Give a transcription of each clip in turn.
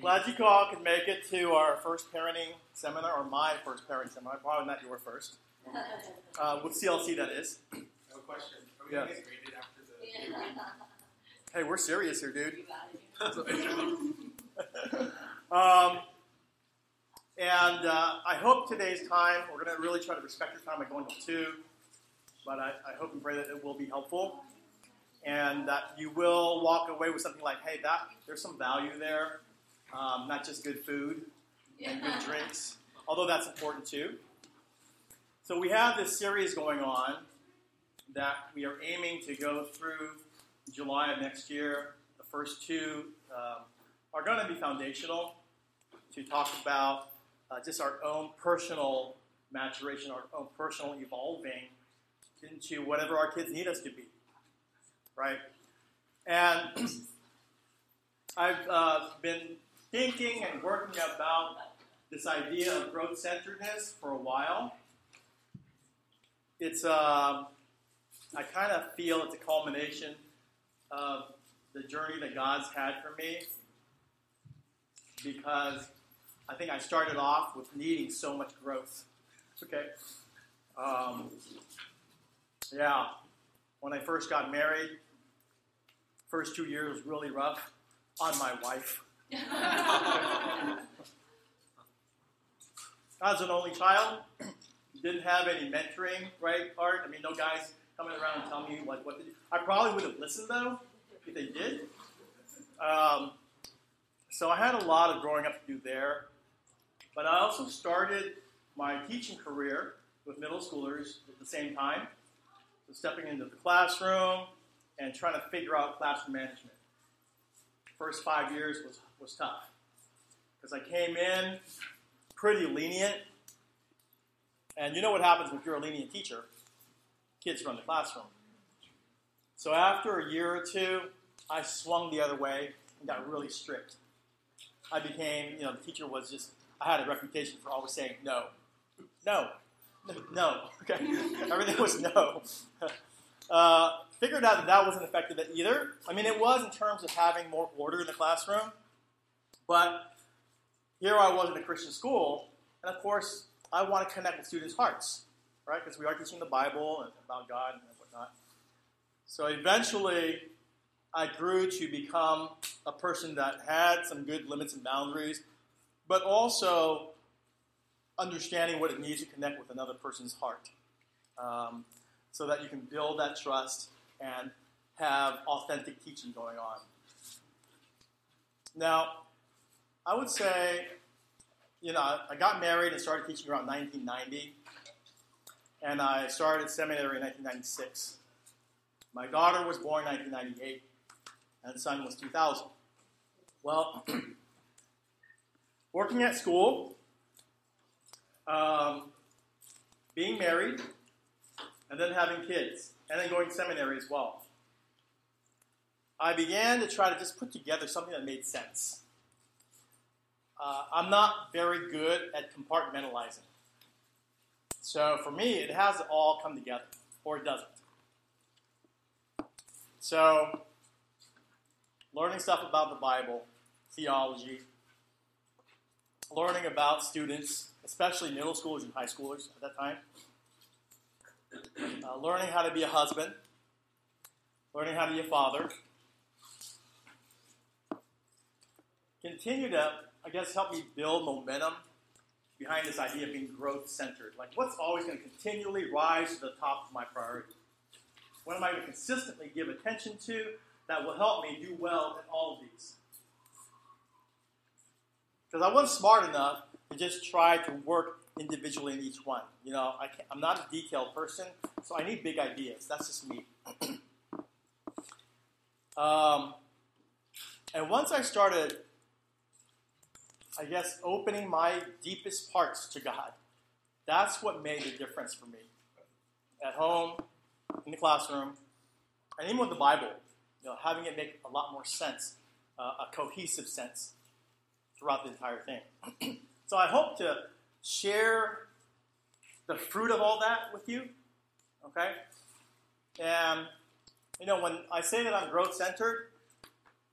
Glad you all could make it to our first parenting seminar, or my first parenting seminar, probably not your first. Uh, with CLC, that is. No question. Are we Yeah. graded after the? Hey, we're serious here, dude. um, and uh, I hope today's time, we're going to really try to respect your time by going to two, but I, I hope and pray that it will be helpful and that you will walk away with something like, hey, that there's some value there, um, not just good food and good drinks, although that's important too. So we have this series going on that we are aiming to go through July of next year. The first two um, are going to be foundational to talk about uh, just our own personal maturation, our own personal evolving into whatever our kids need us to be, right? And I've uh, been thinking and working about this idea of growth centeredness for a while. It's, um, I kind of feel it's a culmination of the journey that God's had for me because I think I started off with needing so much growth. Okay. Um, yeah. When I first got married, first two years was really rough on my wife. As an only child, didn't have any mentoring, right, Art? I mean, no guys coming around and telling me like what to do. I probably would have listened though if they did. Um, so I had a lot of growing up to do there, but I also started my teaching career with middle schoolers at the same time. So stepping into the classroom and trying to figure out classroom management. First five years was, was tough because I came in pretty lenient, and you know what happens when you're a lenient teacher? Kids run the classroom. So after a year or two, I swung the other way and got really strict. I became, you know, the teacher was just, I had a reputation for always saying no, no, no, okay? Everything was no. Uh, figured out that that wasn't effective either. I mean, it was in terms of having more order in the classroom, but here I was in a Christian school, and of course, I want to connect with students' hearts, right? Because we are teaching the Bible and about God and whatnot. So eventually, I grew to become a person that had some good limits and boundaries, but also understanding what it means to connect with another person's heart, um, so that you can build that trust and have authentic teaching going on. Now, I would say, you know, I got married and started teaching around 1990, and I started seminary in 1996. My daughter was born in 1998, and son was 2000. Well, working at school, um, being married, and then having kids, and then going to seminary as well. I began to try to just put together something that made sense. Uh, I'm not very good at compartmentalizing. So for me, it has all come together, or it doesn't. So, learning stuff about the Bible, theology, learning about students, especially middle schoolers and high schoolers at that time, uh, learning how to be a husband, learning how to be a father, continue to, I guess, help me build momentum behind this idea of being growth centered. Like, what's always going to continually rise to the top of my priority? What am I going to consistently give attention to that will help me do well in all of these? Because I wasn't smart enough to just try to work individually in each one. You know, I am not a detailed person, so I need big ideas. That's just me. um, and once I started, I guess, opening my deepest parts to God, that's what made the difference for me. At home, in the classroom, and even with the Bible, you know, having it make a lot more sense, uh, a cohesive sense throughout the entire thing. so I hope to share the fruit of all that with you. Okay? And, you know, when I say that I'm growth centered,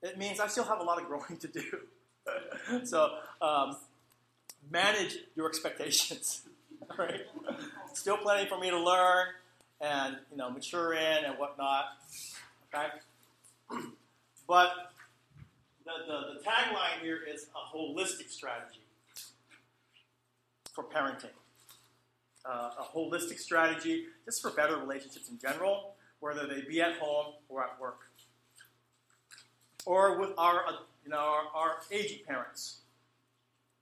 it means I still have a lot of growing to do. so um, manage your expectations. right? Still plenty for me to learn and you know mature in and whatnot. Okay, but the, the, the tagline here is a holistic strategy for parenting. Uh, a holistic strategy just for better relationships in general, whether they be at home or at work, or with our uh, you know our, our aging parents,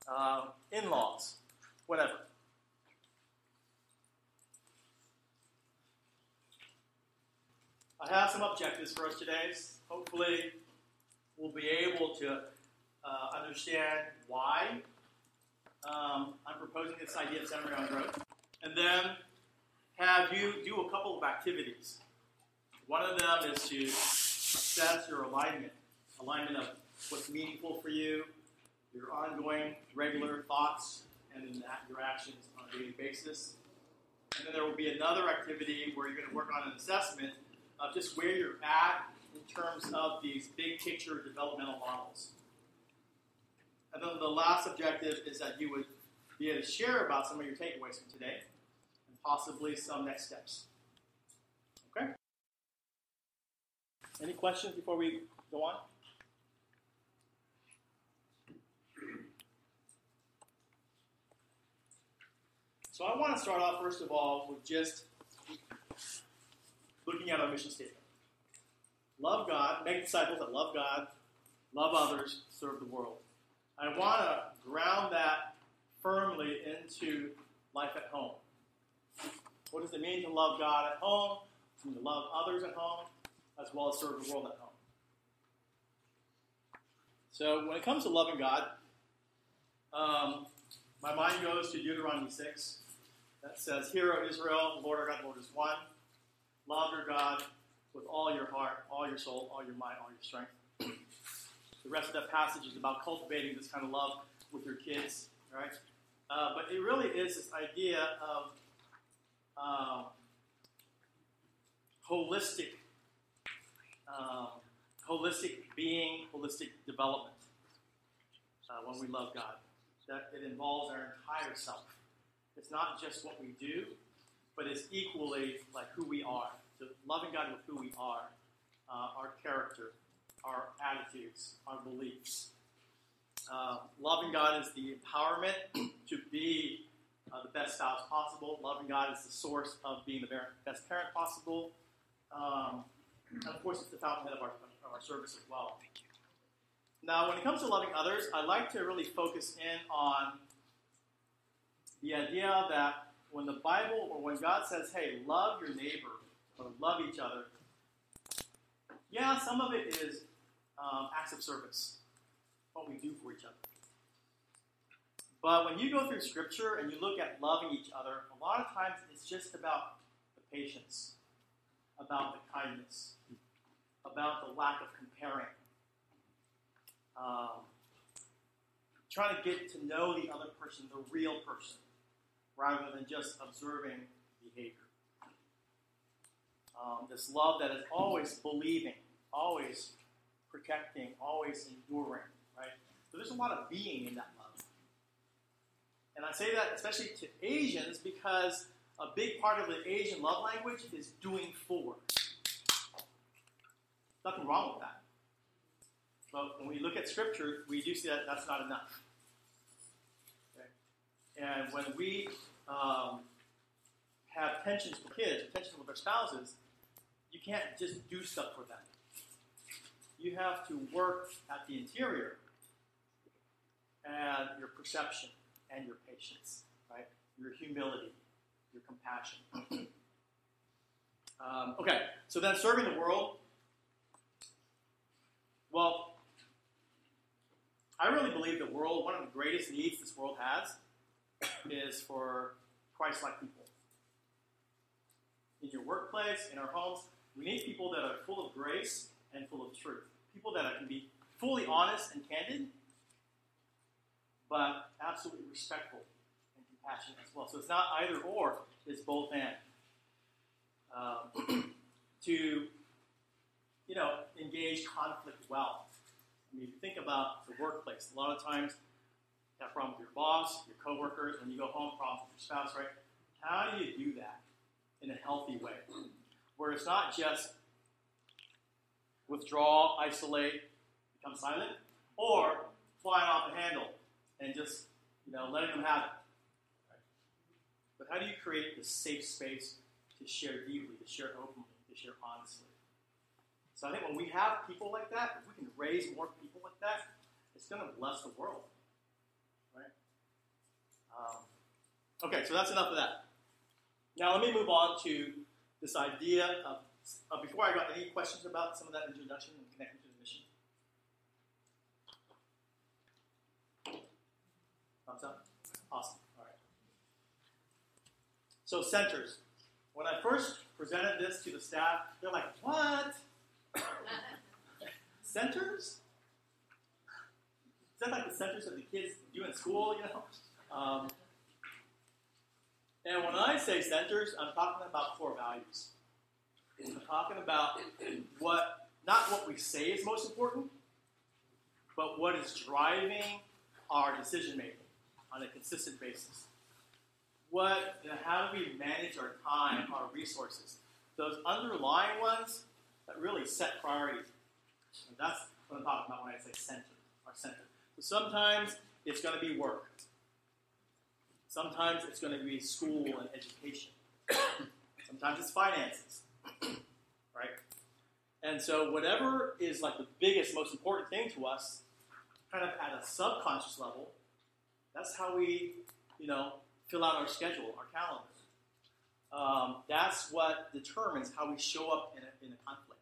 uh, in-laws, whatever. I have some objectives for us today. Hopefully, we'll be able to uh, understand why um, I'm proposing this idea of centering on growth, and then have you do a couple of activities. One of them is to assess your alignment, alignment of what's meaningful for you, your ongoing regular thoughts, and then your actions on a daily basis. And then there will be another activity where you're going to work on an assessment of just where you're at in terms of these big picture developmental models. And then the last objective is that you would be able to share about some of your takeaways from today and possibly some next steps. Okay? Any questions before we go on? So I want to start off, first of all, with just looking at our mission statement. Love God, make disciples that love God, love others, serve the world. I want to ground that firmly into life at home. What does it mean to love God at home, to love others at home, as well as serve the world at home? So, when it comes to loving God, um, my mind goes to Deuteronomy 6 that says, Hear, O Israel, the Lord our God, the Lord is one. Love your God with all your heart, all your soul, all your mind, all your strength. The rest of that passage is about cultivating this kind of love with your kids, right? Uh, but it really is this idea of um, holistic, um, holistic being, holistic development. Uh, when we love God, that it involves our entire self. It's not just what we do, but it's equally like who we are. So loving God with who we are, uh, our character, our attitudes, our beliefs. Uh, loving God is the empowerment to be uh, the best spouse possible. Loving God is the source of being the best parent possible. Um, and of course, it's the fountainhead of our, of our service as well. Now, when it comes to loving others, I like to really focus in on the idea that when the Bible or when God says, hey, love your neighbor or love each other, yeah, some of it is um, acts of service, what we do for each other. But when you go through Scripture and you look at loving each other, a lot of times it's just about the patience, about the kindness, about the lack of comparing. Um, trying to get to know the other person, the real person rather than just observing behavior. Um, this love that is always believing, always protecting, always enduring, right? So there's a lot of being in that love. And I say that especially to Asians because a big part of the Asian love language is doing for. Nothing wrong with that. But when we look at Scripture, we do see that that's not enough. And when we um, have tensions with kids, tensions with our spouses, you can't just do stuff for them. You have to work at the interior and your perception and your patience, right? Your humility, your compassion. um, okay, so then serving the world. Well, I really believe the world, one of the greatest needs this world has is for Christ like people. In your workplace, in our homes, we need people that are full of grace and full of truth. People that can be fully honest and candid, but absolutely respectful and compassionate as well. So it's not either or, it's both and. Um, to, you know, engage conflict well. I mean, if you think about the workplace, a lot of times you have a problem with your boss, your coworkers, when you go home, problems with your spouse, right? How do you do that in a healthy way? Where it's not just withdraw, isolate, become silent, or flying off the handle and just, you know, letting them have it. But how do you create the safe space to share deeply, to share openly, to share honestly? So I think when we have people like that, if we can raise more people like that, it's going to bless the world. Right? Um, okay, so that's enough of that. Now let me move on to this idea of, uh, before I got any questions about some of that introduction and connecting to the mission? Thumbs up? Awesome. All right. So centers. When I first presented this to the staff, they're like, what? centers? Is that like the centers that the kids do in school, you know? Um, and when I say centers, I'm talking about core values. I'm talking about what, not what we say is most important, but what is driving our decision making on a consistent basis. What, you know, how do we manage our time, our resources? Those underlying ones that really set priorities. And that's what I'm talking about when I say center, our center. So sometimes it's going to be work. Sometimes it's going to be school and education. Sometimes it's finances. Right? And so whatever is like the biggest, most important thing to us, kind of at a subconscious level, that's how we, you know, fill out our schedule, our calendar. Um, that's what determines how we show up in a, in a conflict.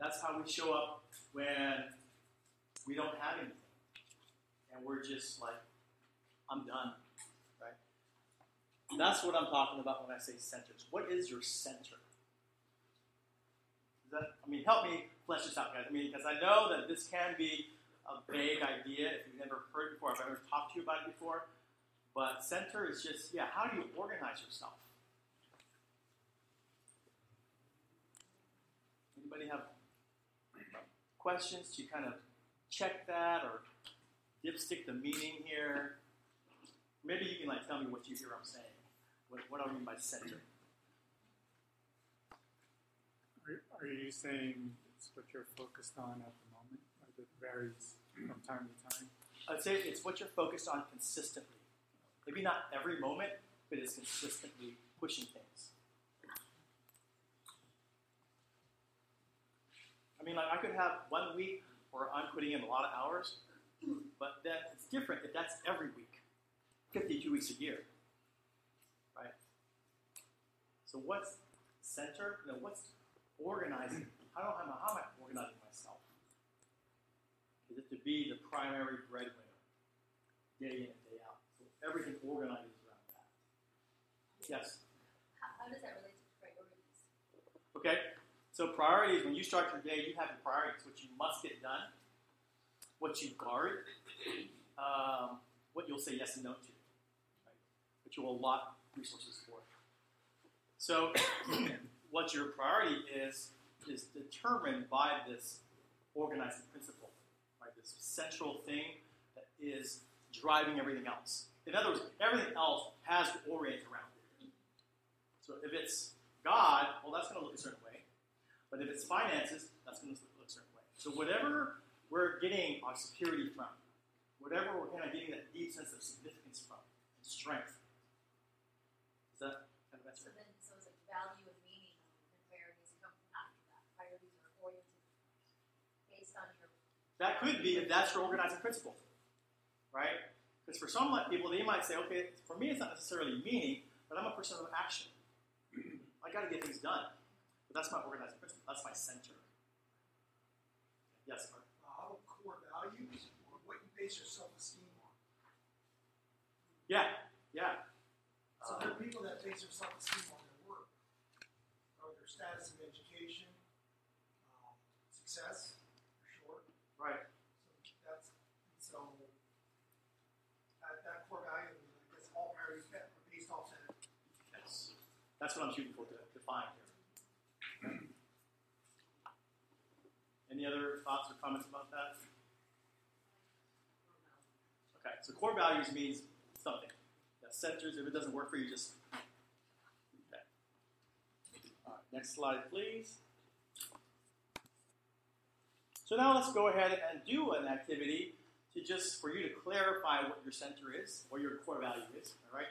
That's how we show up when we don't have anything. And we're just like, I'm done. Right? That's what I'm talking about when I say centers. What is your center? That, I mean, help me flesh this out, guys. I mean, because I know that this can be a vague idea if you've never heard before, if I've never talked to you about it before. But center is just, yeah, how do you organize yourself? Anybody have questions to kind of check that or dipstick the meaning here? Maybe you can like tell me what you hear I'm saying. What, what I mean by center? Are, you saying it's what you're focused on at the moment, or that varies from time to time? I'd say it's what you're focused on consistently. Maybe not every moment, but it's consistently pushing things. I mean, like I could have one week where I'm putting in a lot of hours, but then it's different if that's every week, 52 weeks a year, right? So what's center? You know, what's organizing? How, do, how, how am I organizing myself? Is it to be the primary breadwinner, day in and day out? So everything organizes around that. Yes. How, how does that relate to priorities? Okay. So priorities, when you start your day, you have your priorities, what you must get done, what you guard, um, what you'll say yes and no to, right? what you will allot resources for. So what your priority is, is determined by this organizing principle, right? This central thing that is driving everything else. In other words, everything else has to orient around it. So if it's God, well, that's going to look a certain way. But if it's finances, that's going to look a certain way. So whatever we're getting our security from, whatever we're kind of getting that deep sense of significance from, and strength, is that kind of So then, so it's like value and meaning, and priorities come after that. Priorities are oriented based on your. That could be if that's your organizing principle, right? Because for some people, they might say, okay, for me, it's not necessarily meaning, but I'm a person of action. I got to get things done. But that's my organizing principle. That's my center. Yes, Mark. How core values or what you base your self-esteem on? Yeah, yeah. So there are people that base their self-esteem on their work, or their status in education, um, success. Right. So that's so at that core value, I guess all priorities are based off that. Yes. That's what I'm shooting for to define here. Any other thoughts or comments about that? Okay, so core values means something. That centers, if it doesn't work for you, just okay. All right, next slide, please. So now let's go ahead and do an activity to just for you to clarify what your center is, what your core value is. All right,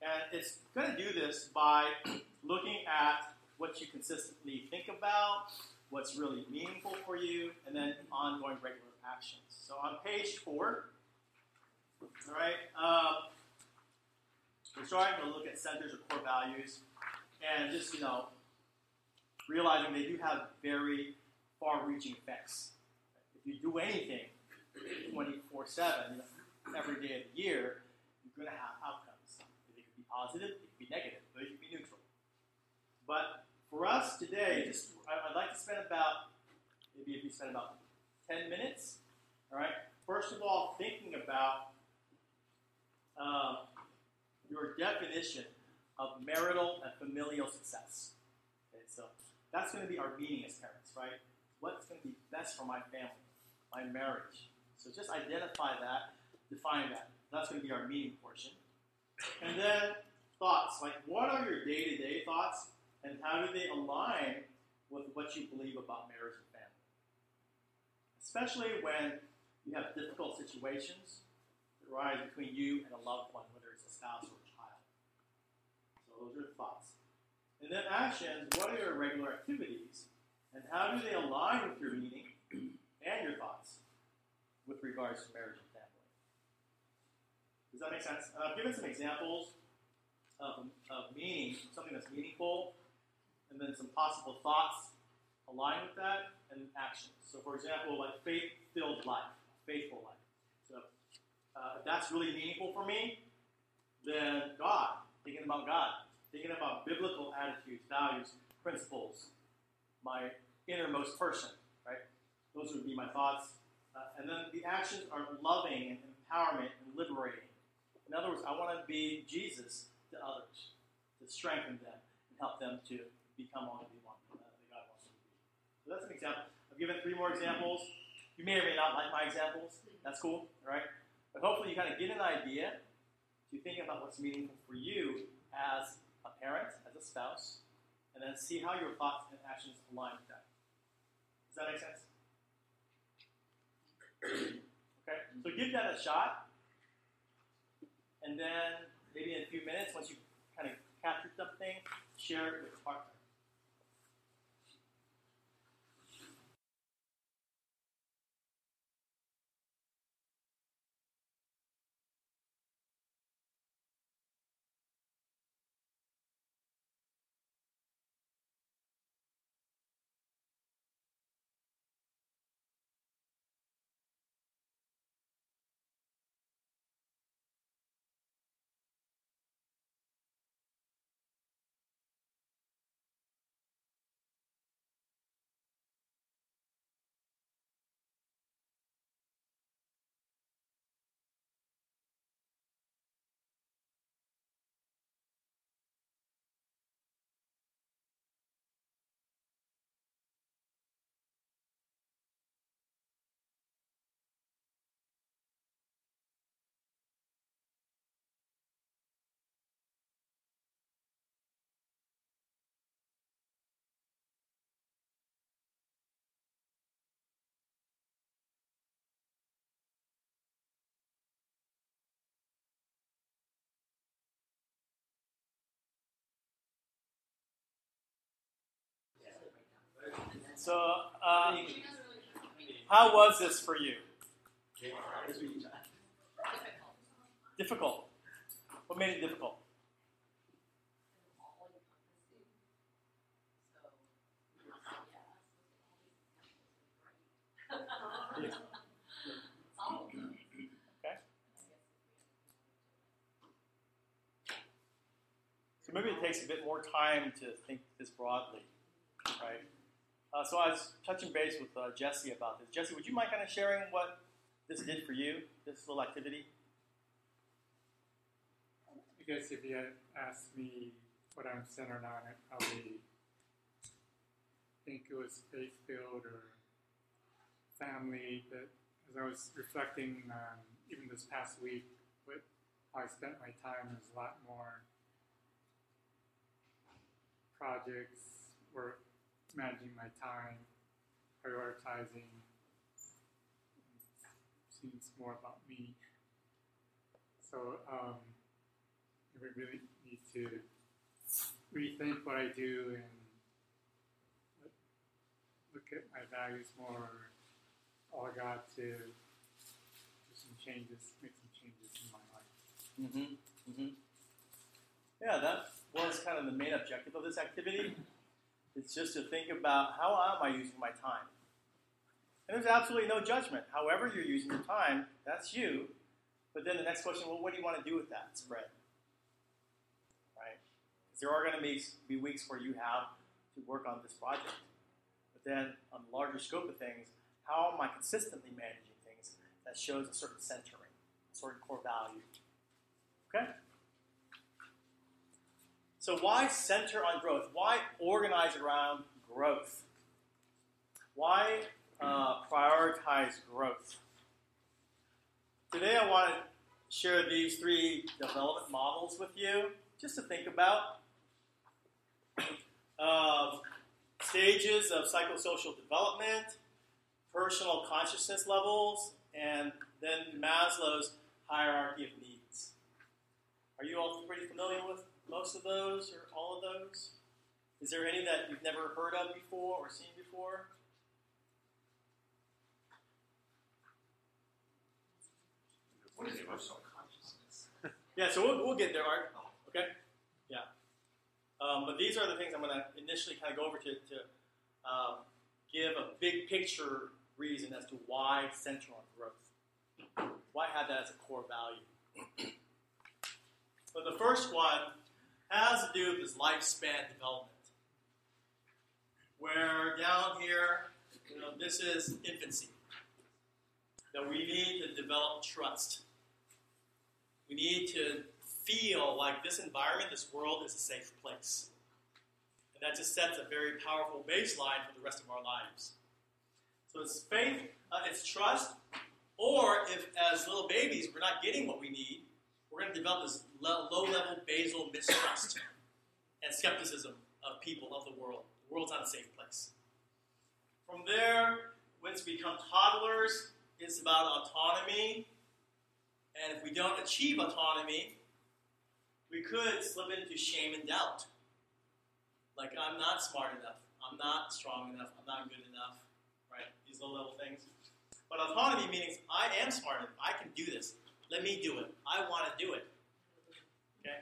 and it's going to do this by looking at what you consistently think about, what's really meaningful for you, and then ongoing regular actions. So on page four, all right, um, we're starting to look at centers or core values, and just you know, realizing they do have very far-reaching effects. If you do anything 24/7, every day of the year, you're going to have outcomes. They could be positive, they could be negative, but they could be neutral. But for us today, just I'd like to spend about maybe if you spend about 10 minutes, all right. First of all, thinking about um, your definition of marital and familial success. Okay, so that's going to be our meaning as parents, right? What's going to be best for my family, my marriage? So just identify that, define that. That's going to be our meeting portion. And then thoughts, like what are your day-to-day thoughts, and how do they align with what you believe about marriage and family? Especially when you have difficult situations that arise between you and a loved one, whether it's a spouse or a child. So those are thoughts. And then actions, what are your regular activities, and how do they align with your meaning and your thoughts with regards to marriage and family? Does that make sense? I've given some examples of, of meaning, something that's meaningful, and then some possible thoughts align with that, and actions. So, for example, like faith-filled life, faithful life. So, uh, if that's really meaningful for me, then God, thinking about God, thinking about biblical attitudes, values, principles, my innermost person, right? Those would be my thoughts. Uh, and then the actions are loving and empowerment and liberating. In other words, I want to be Jesus to others, to strengthen them and help them to become all that they want, uh, that God wants them to be. So that's an example. I've given three more examples. You may or may not like my examples. That's cool, right? But hopefully you kind of get an idea to think about what's meaningful for you as a parent, as a spouse, and then see how your thoughts and actions align with that. Does that make sense? okay, so give that a shot, and then maybe in a few minutes, once you kind of captured something, share it with your partner. So, uh, how was this for you? Difficult. What made it difficult? So maybe it takes a bit more time to think this broadly, right? Uh, so I was touching base with uh, Jesse about this. Jesse, would you mind kind of sharing what this did for you, this little activity? I guess if you had asked me what I'm centered on, I'd probably think it was faith filled or family. But as I was reflecting on even this past week, with how I spent my time, there's a lot more projects, work, managing my time, prioritizing. Seems more about me. So um, I really need to rethink what I do and look- at my values more. All I got to do some changes, make some changes in my life. Mm-hmm. Mm-hmm. Yeah, that was kind of the main objective of this activity. It's just to think about how am I using my time. And there's absolutely no judgment. However you're using your time, that's you. But then the next question, well, what do you want to do with that spread? Right? 'Cause there are going to be, be weeks where you have to work on this project. But then on the larger scope of things, how am I consistently managing things that shows a certain centering, a certain core value? Okay? So why center on growth? Why organize around growth? Why uh, prioritize growth? Today I want to share these three development models with you, just to think about. Um, stages of psychosocial development, personal consciousness levels, and then Maslow's hierarchy of needs. Are you all pretty familiar with most of those or all of those? Is there any that you've never heard of before or seen before? What is personal consciousness? Yeah, so we'll, we'll get there, Art. Okay? Yeah. Um, but these are the things I'm going to initially kind of go over to, to um, give a big picture reason as to why central on growth. Why have that as a core value? but the first one has to do with this lifespan development. Where down here, you know, this is infancy. That we need to develop trust. We need to feel like this environment, this world is a safe place. And that just sets a very powerful baseline for the rest of our lives. So it's faith, uh, it's trust, or if as little babies we're not getting what we need, we're going to develop this low level basal mistrust and skepticism of people, of the world. The world's not a safe place. From there, once we become toddlers, it's about autonomy. And if we don't achieve autonomy, we could slip into shame and doubt. Like, I'm not smart enough. I'm not strong enough. I'm not good enough. Right? These low level things. But autonomy means I am smart enough. I can do this. Let me do it. I want to do it. Okay?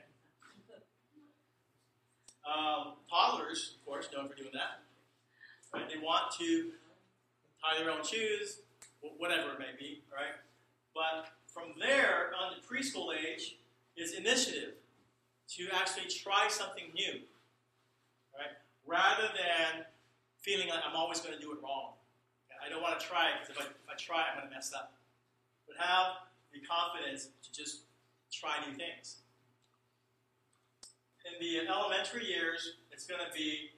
Um, toddlers, of course, known for doing that. Right? They want to tie their own shoes, whatever it may be, right? But from there on to preschool age is initiative to actually try something new, right? Rather than feeling like I'm always going to do it wrong. I don't want to try it because if I, if I try, I'm going to mess up. But have the confidence to just try new things. In the elementary years, it's going to be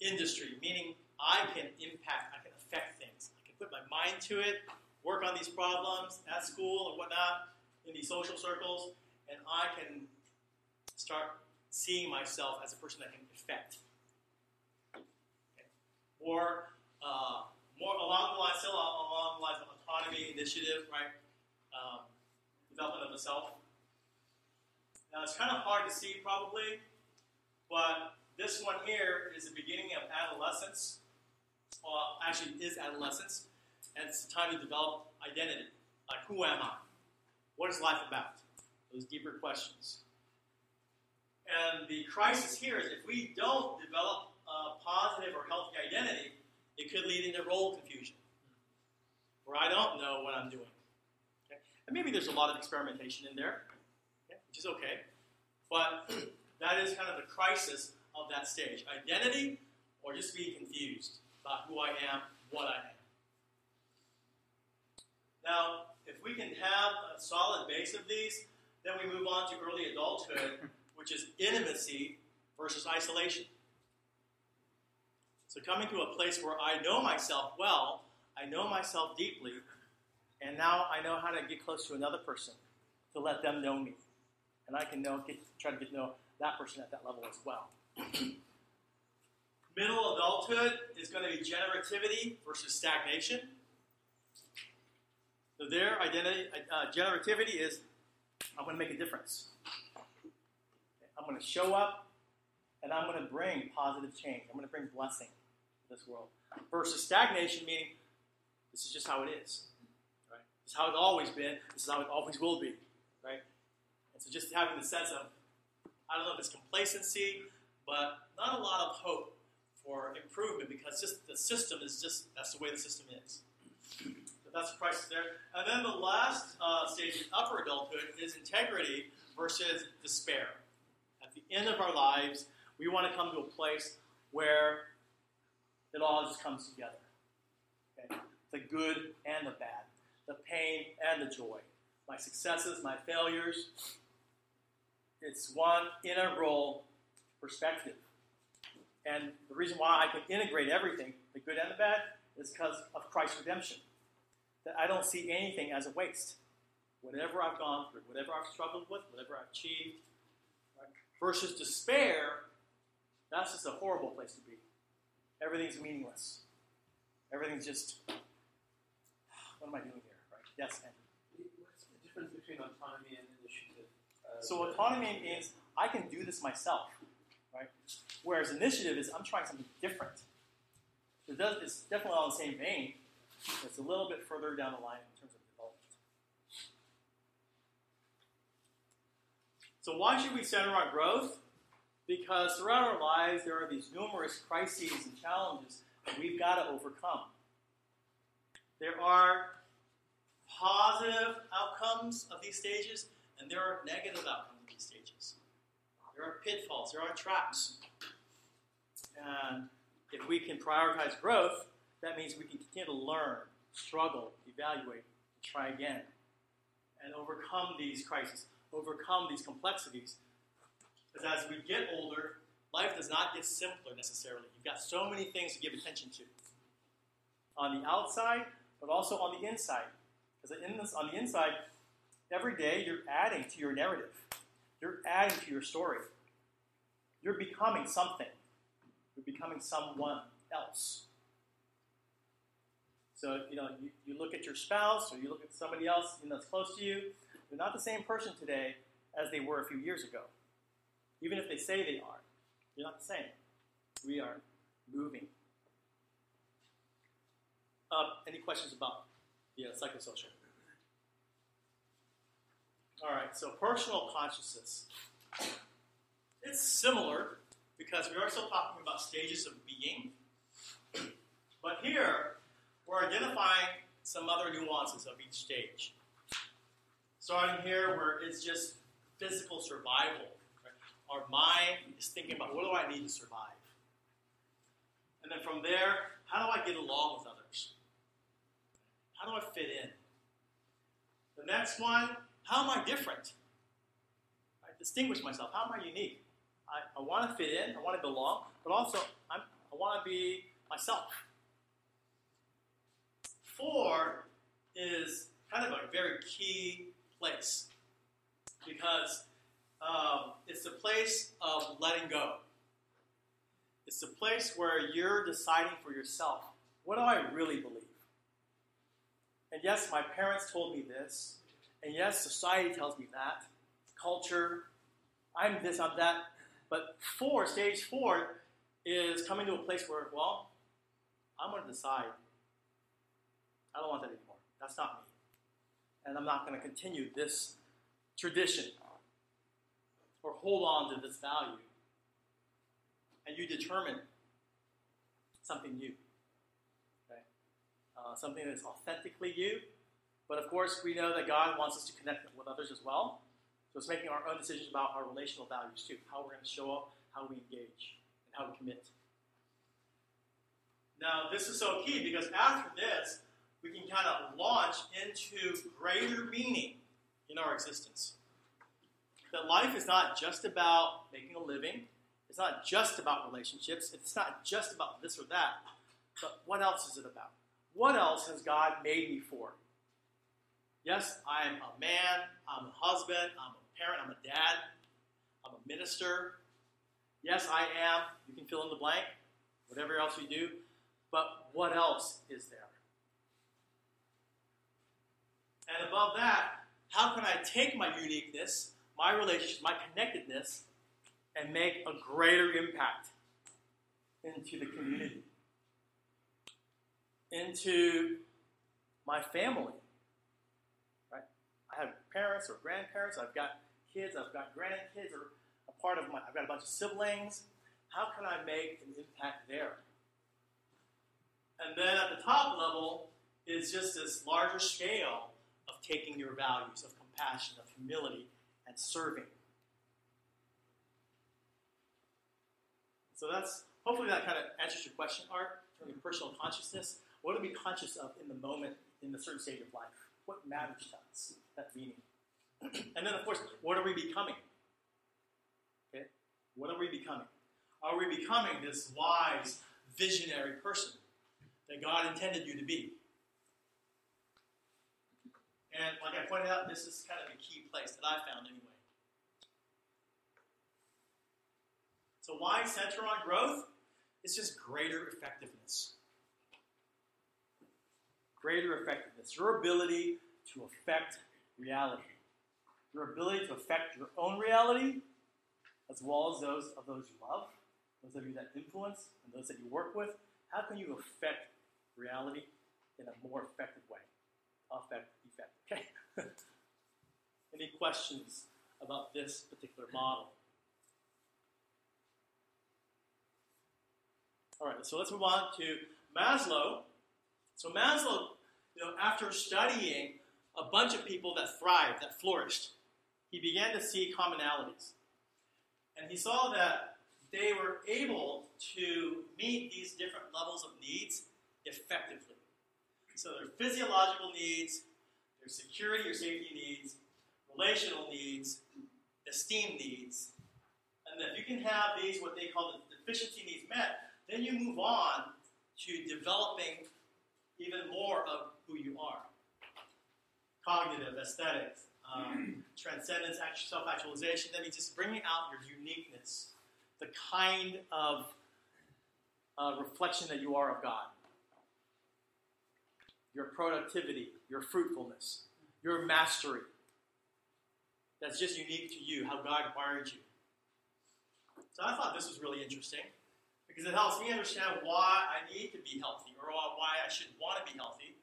industry, meaning I can impact, I can affect things. I can put my mind to it, work on these problems at school or whatnot, in these social circles, and I can start seeing myself as a person that can affect. Okay. Or uh, more along the lines, still along the lines of autonomy, initiative, right? Um, development of the self. Now it's kind of hard to see probably, but this one here is the beginning of adolescence. Well, actually, it is adolescence, and it's time to develop identity. Like, who am I? What is life about? Those deeper questions. And the crisis here is if we don't develop a positive or healthy identity, it could lead into role confusion, where I don't know what I'm doing. And maybe there's a lot of experimentation in there, which is okay. But that is kind of the crisis of that stage identity or just being confused about who I am, what I am. Now, if we can have a solid base of these, then we move on to early adulthood, which is intimacy versus isolation. So, coming to a place where I know myself well, I know myself deeply, And now I know how to get close to another person to let them know me. And I can know, get, try to get to know that person at that level as well. Middle adulthood is going to be generativity versus stagnation. So their identity, uh, generativity is I'm going to make a difference. I'm going to show up and I'm going to bring positive change. I'm going to bring blessing to this world. Versus stagnation, meaning this is just how it is. This is how it's always been. This is how it always will be. Right? And so just having the sense of, I don't know if it's complacency, but not a lot of hope for improvement because just the system is just, that's the way the system is. So that's the crisis there. And then the last uh, stage in upper adulthood is integrity versus despair. At the end of our lives, we want to come to a place where it all just comes together. Okay? The good and the bad, the pain and the joy, my successes, my failures. It's one integral perspective. And the reason why I can integrate everything, the good and the bad, is because of Christ's redemption. That I don't see anything as a waste. Whatever I've gone through, whatever I've struggled with, whatever I've achieved, right? versus despair, that's just a horrible place to be. Everything's meaningless. Everything's just, what am I doing? Yes, Andrew. What's the difference between autonomy and initiative? Uh, So autonomy means I can do this myself, right? Whereas initiative is I'm trying something different. It does, it's definitely on the same vein. but It's a little bit further down the line in terms of development. So why should we center on growth? Because throughout our lives there are these numerous crises and challenges that we've got to overcome. There are positive outcomes of these stages, and there are negative outcomes of these stages. There are pitfalls, there are traps. And if we can prioritize growth, that means we can continue to learn, struggle, evaluate, try again, and overcome these crises, overcome these complexities. Because as we get older, life does not get simpler necessarily. You've got so many things to give attention to. On the outside, but also on the inside. Because in this, on the inside, every day you're adding to your narrative. You're adding to your story. You're becoming something. You're becoming someone else. So, you know, you, you look at your spouse or you look at somebody else you know, that's close to you, they're not the same person today as they were a few years ago. Even if they say they are, you're not the same. We are moving. Uh, any questions about uh, psychosocial? All right, so personal consciousness. It's similar because we are still talking about stages of being. But here, we're identifying some other nuances of each stage. Starting here, where it's just physical survival. Right? Our mind is thinking about what do I need to survive? And then from there, how do I get along with others? How do I fit in? The next one, how am I different? I distinguish myself. How am I unique? I, I want to fit in, I want to belong, but also I'm, I want to be myself. Four is kind of a very key place because um, it's the place of letting go. It's the place where you're deciding for yourself what do I really believe? And yes, my parents told me this, and yes, society tells me that, culture, I'm this, I'm that. But four, stage four, is coming to a place where, well, I'm going to decide. I don't want that anymore. That's not me. And I'm not going to continue this tradition or hold on to this value. And you determine something new. Uh, something that is authentically you. But of course, we know that God wants us to connect with others as well. So it's making our own decisions about our relational values too, how we're going to show up, how we engage, and how we commit. Now, this is so key because after this, we can kind of launch into greater meaning in our existence. That life is not just about making a living, it's not just about relationships, it's not just about this or that, but what else is it about? What else has God made me for? Yes, I am a man, I'm a husband, I'm a parent, I'm a dad, I'm a minister. Yes, I am. You can fill in the blank, whatever else you do. But what else is there? And above that, how can I take my uniqueness, my relationship, my connectedness, and make a greater impact into the community, into my family? Right? I have parents or grandparents, I've got kids, I've got grandkids, or a part of my, I've got a bunch of siblings. How can I make an impact there? And then at the top level is just this larger scale of taking your values of compassion, of humility, and serving. So that's hopefully that kind of answers your question, Art, from your personal consciousness. What are we conscious of in the moment, in the certain stage of life? What matters to us? That meaning. and then, of course, what are we becoming? Okay, what are we becoming? Are we becoming this wise, visionary person that God intended you to be? And like I pointed out, this is kind of a key place that I found anyway. So why center on growth? It's just greater effectiveness. Greater effectiveness. Your ability to affect reality. Your ability to affect your own reality as well as those of those you love, those of you that influence, and those that you work with. How can you affect reality in a more effective way? Affect, effect. Okay? Any questions about this particular model? All right, so let's move on to Maslow. So Maslow, you know, after studying a bunch of people that thrived, that flourished, he began to see commonalities. And he saw that they were able to meet these different levels of needs effectively. So their physiological needs, their security or safety needs, relational needs, esteem needs. And if you can have these, what they call the deficiency needs met, then you move on to developing even more of who you are. Cognitive, aesthetics, um, transcendence, self actualization. That means just bringing out your uniqueness, the kind of uh, reflection that you are of God. Your productivity, your fruitfulness, your mastery. That's just unique to you, how God wired you. So I thought this was really interesting because it helps me understand why I need to be healthy or why I should want to be healthy.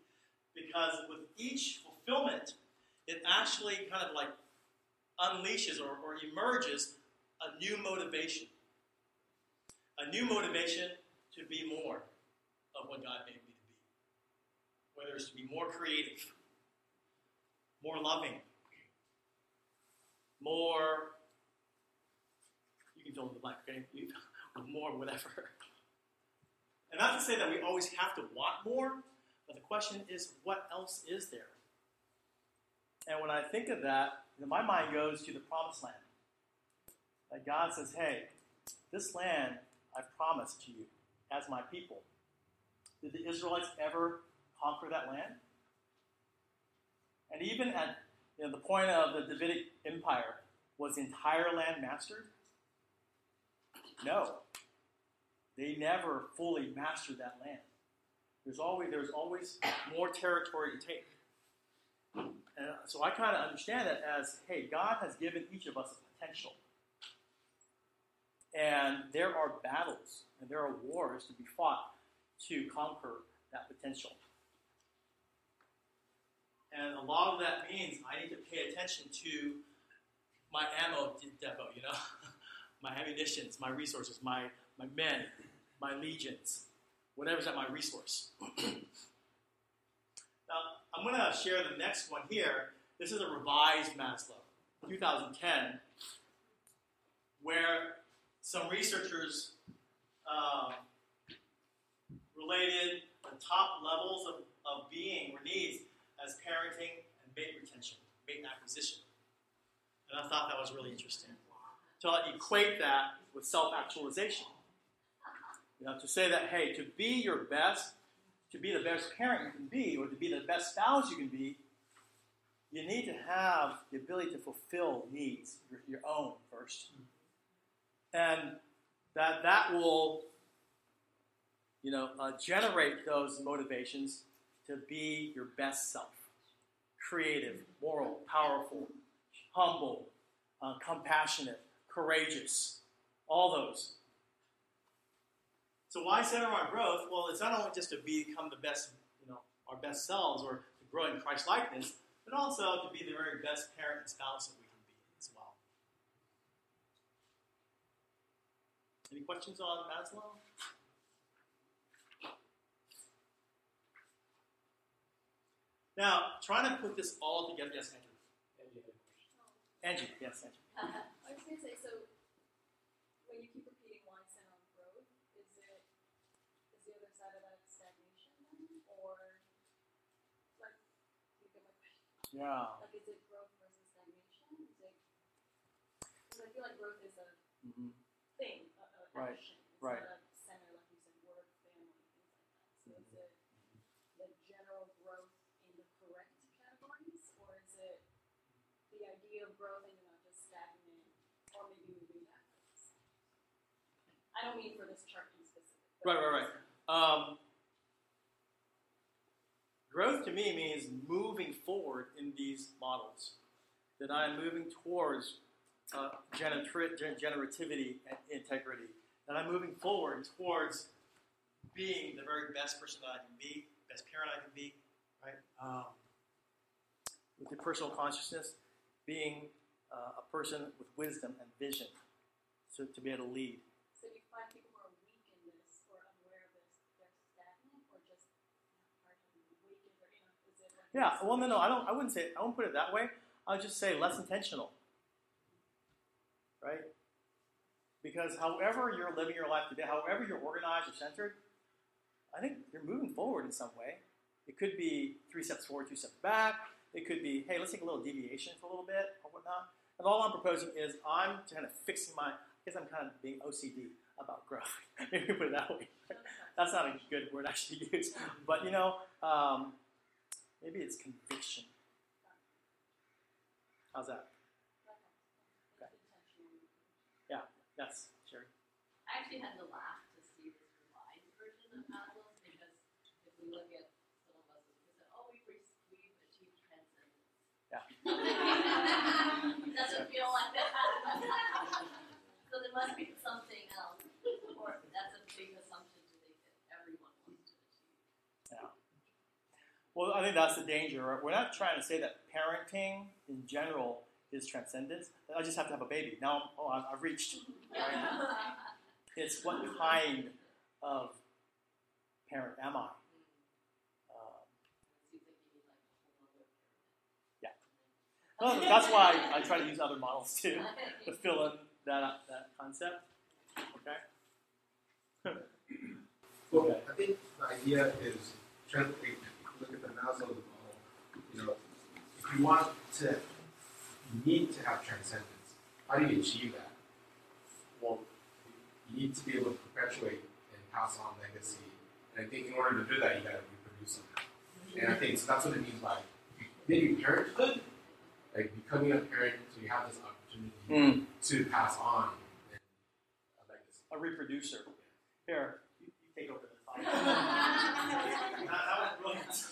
Because with each fulfillment, it actually kind of like unleashes or, or emerges a new motivation. A new motivation to be more of what God made me to be. Whether it's to be more creative, more loving, more, you can fill in the blank, okay? more, whatever. And not to say that we always have to want more, but the question is, what else is there? And when I think of that, my mind goes to the promised land. That God says, hey, this land I promised to you as my people. Did the Israelites ever conquer that land? And even at you know, the point of the Davidic Empire, was the entire land mastered? No. They never fully mastered that land. There's always there's always more territory to take. And so I kind of understand that as, hey, God has given each of us a potential. And there are battles and there are wars to be fought to conquer that potential. And a lot of that means I need to pay attention to my ammo depot, you know, my ammunitions, my resources, my, my men, my legions, whatever's at my resource. now, I'm going to share the next one here. This is a revised Maslow, 2010, where some researchers um, related the top levels of, of being or needs as parenting and mate retention, mate acquisition. And I thought that was really interesting. To equate that with self actualization. You know, to say that, hey, to be your best, to be the best parent you can be, or to be the best spouse you can be, you need to have the ability to fulfill needs, your, your own first. And that, that will, you know, uh, generate those motivations to be your best self. Creative, moral, powerful, humble, uh, compassionate, courageous, all those. So why center on growth? Well, it's not only just to become the best, you know, our best selves or to grow in Christ likeness, but also to be the very best parent and spouse that we can be as well. Any questions on Maslow? Now, trying to put this all together, yes, Andrew. And you had a question. Angie, yes, Angie. I was gonna say, so when you keep repeating why center on growth, is it is the other side of that stagnation then, or like you get my question? Yeah. Like, is it growth versus stagnation? Is it? Because I feel like growth is a hmm thing, a, a Right, action. It's right. not a center, like you said, work, family, things like that. So is it the general growth in the correct categories, or is it the idea of growth and you're not just stagnant, or maybe moving backwards? I don't mean for this chart in specific. Right, right, right. Um, growth to me means moving forward in these models. That I'm moving towards uh, genera- gen- generativity and integrity. That I'm moving forward towards being the very best person that I can be, best parent I can be, right? Um, with the personal consciousness, being uh, a person with wisdom and vision, so to be able to lead. So do you find people who are weak in this or unaware of this, they're stagnant or just hard to awaken or you know, is it like Yeah, well, no, no, I don't. I wouldn't say. I won't put it that way. I would just say less intentional, right? Because however you're living your life today, however you're organized or centered, I think you're moving forward in some way. It could be three steps forward, two steps back. It could be, hey, let's take a little deviation for a little bit or whatnot. And all I'm proposing is I'm kind of fixing my. I guess I'm kind of being OCD about growth. Maybe put it that way. That's not a good word I should use, but you know, um, maybe it's conviction. How's that? Okay. Intentional. Yes, Sherry. I actually had to laugh to see this revised version of Maslow's because if we look at some of us, we said, oh, we've, re- we've achieved transcendence. Yeah. Doesn't feel like that. so there must be something else, or that's a big assumption to think that everyone wants to achieve. Well, I think that's the danger. right? We're not trying to say that parenting in general is transcendence. I just have to have a baby. Now, oh, I've, I've reached. It's what kind of parent am I? Um, It seems like you need like a whole other well, that's why I, I try to use other models too to fill in that that concept. Okay. Well, I think the idea is, trans- if you look at the Maslow model, you know, if you want to, you need to have transcendence. How do you achieve that? Well, you need to be able to perpetuate and pass on legacy. And I think in order to do that, you got to reproduce somehow. And I think so that's what it means by maybe parenthood, like becoming a parent, so you have this opportunity hmm. to pass on and a legacy. A reproducer. Here, you, you take over the top. That, was brilliant.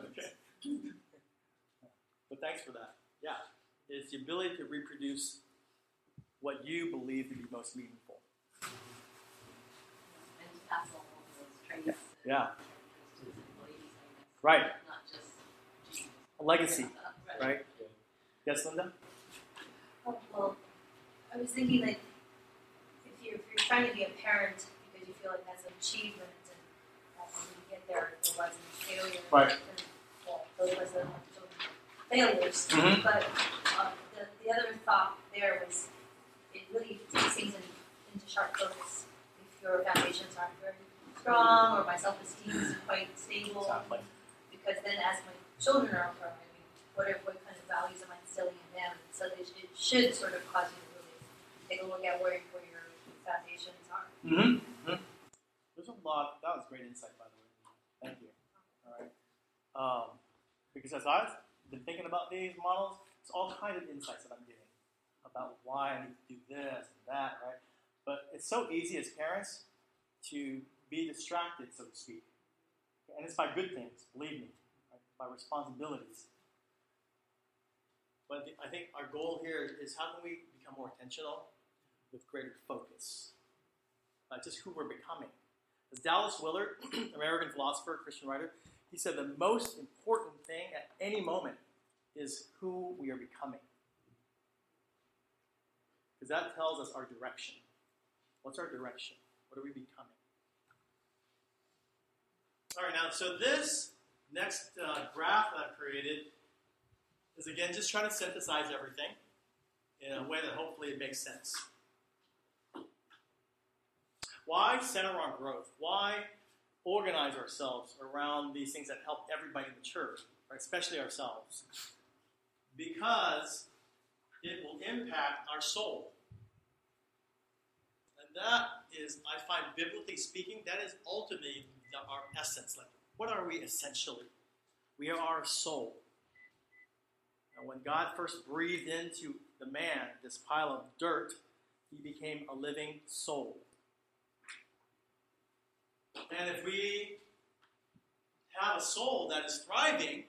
okay. But thanks for that. Yeah, it's the ability to reproduce what you believe to be most meaningful. Yeah, guess. right. A legacy, Right. Yes, Linda. Well, I was thinking like if you're, if you're trying to be a parent because you feel like that's an achievement and uh, when you get there it wasn't failure. Right. then, Well, those was the failures. Mhm. But uh, the, the other thought there was it really takes things in, into sharp focus. If your foundations aren't very strong or my self-esteem is quite stable, Exactly. because then as my children are growing, I mean, what are, what kind of values am I instilling in them? So it, it should sort of cause you to really take a look at where, where foundations are. Mm-hmm. There's a lot. That was great insight, by the way. Thank you. All right. Um, Because as I've been thinking about these models, it's all kind of insights that I'm getting about why I need to do this and that, right? But it's so easy as parents to be distracted, so to speak. And it's by good things, believe me, right? by responsibilities. But I think our goal here is how can we become more intentional with greater focus? Uh, just who we're becoming. As Dallas Willard, American philosopher, Christian writer, he said the most important thing at any moment is who we are becoming. Because that tells us our direction. What's our direction? What are we becoming? All right, now, so this next uh, graph I've created is again just trying to synthesize everything in a way that hopefully it makes sense. Why center on growth? Why organize ourselves around these things that help everybody in the church, right? especially ourselves? Because it will impact our soul. And that is, I find, biblically speaking, that is ultimately our essence. Like, what are we essentially? We are our soul. And when God first breathed into the man this pile of dirt, he became a living soul. And if we have a soul that is thriving,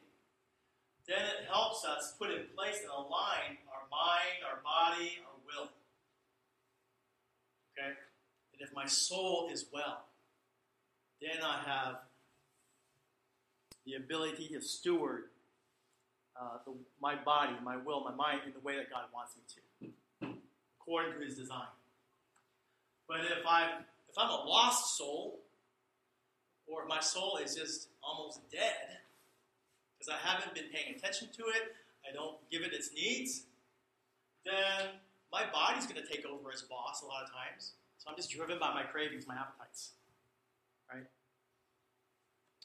then it helps us put in place and align our mind, our body, our will. Okay? And if my soul is well, then I have the ability to steward uh, the, my body, my will, my mind in the way that God wants me to, according to His design. But if I if I'm a lost soul, or if my soul is just almost dead because I haven't been paying attention to it, I don't give it its needs, then my body's going to take over as boss a lot of times. So I'm just driven by my cravings, my appetites, right?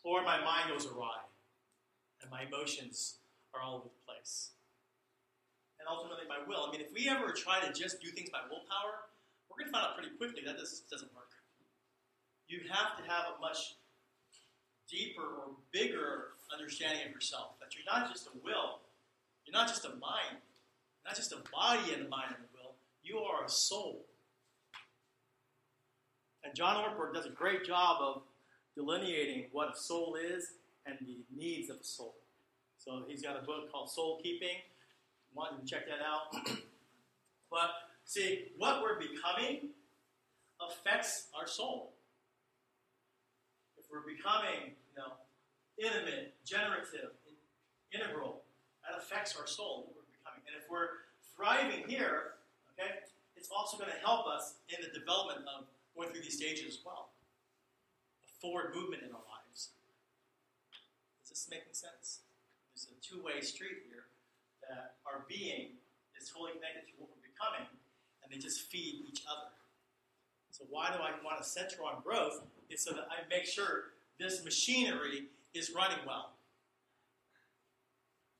Or my mind goes awry, and my emotions are all over the place. And ultimately, my will. I mean, if we ever try to just do things by willpower, we're going to find out pretty quickly that this doesn't work. You have to have a much deeper or bigger understanding of yourself. That you're not just a will, you're not just a mind, not just a body and a mind and a will, you are a soul. And John Ortberg does a great job of delineating what a soul is and the needs of a soul. So he's got a book called Soul Keeping. Want you to check that out. but see, what we're becoming affects our soul. We're becoming, you know, intimate, generative, integral, that affects our soul. We're becoming, and if we're thriving here, okay, it's also going to help us in the development of going through these stages as well. A forward movement in our lives. Is this making sense? There's a two-way street here that our being is totally connected to what we're becoming, and they just feed each other. So why do I want to center on growth? Is so that I make sure this machinery is running well.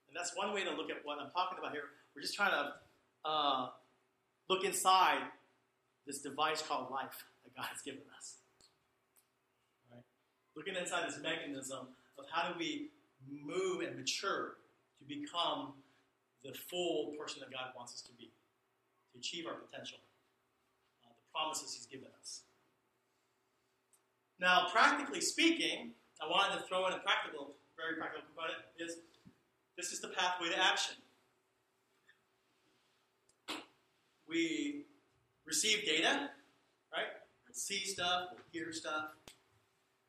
And that's one way to look at what I'm talking about here. We're just trying to uh, look inside this device called life that God has given us. Right? Looking inside this mechanism of how do we move and mature to become the full person that God wants us to be, to achieve our potential, uh, the promises He's given us. Now, practically speaking, I wanted to throw in a practical, very practical component is this is the pathway to action. We receive data, right? We see stuff, we hear stuff,